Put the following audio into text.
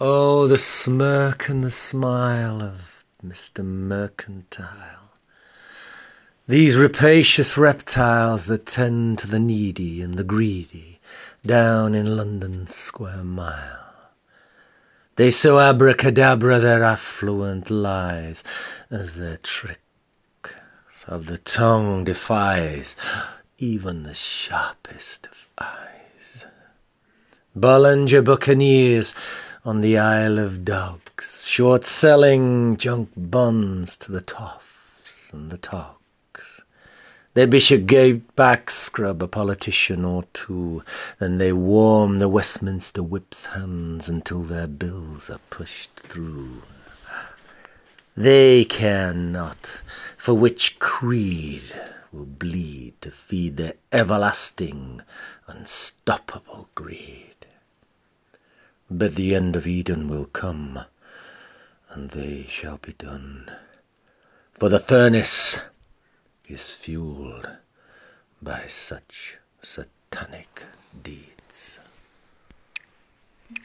Oh, the smirk and the smile of Mr. Mercantile. These rapacious reptiles that tend to the needy and the greedy down in London Square Mile. They so abracadabra their affluent lies as their trick of the tongue defies even the sharpest of eyes. Bollinger Buccaneers on the Isle of Dogs, short selling junk bonds to the toffs and the togs. They'd be should Bishopsgate back scrub a politician or two, then they warm the Westminster whip's hands until their bills are pushed through. They care not for which creed will bleed to feed their everlasting, unstoppable greed. But the end of Eden will come, and they shall be done. For the furnace is fueled by such satanic deeds.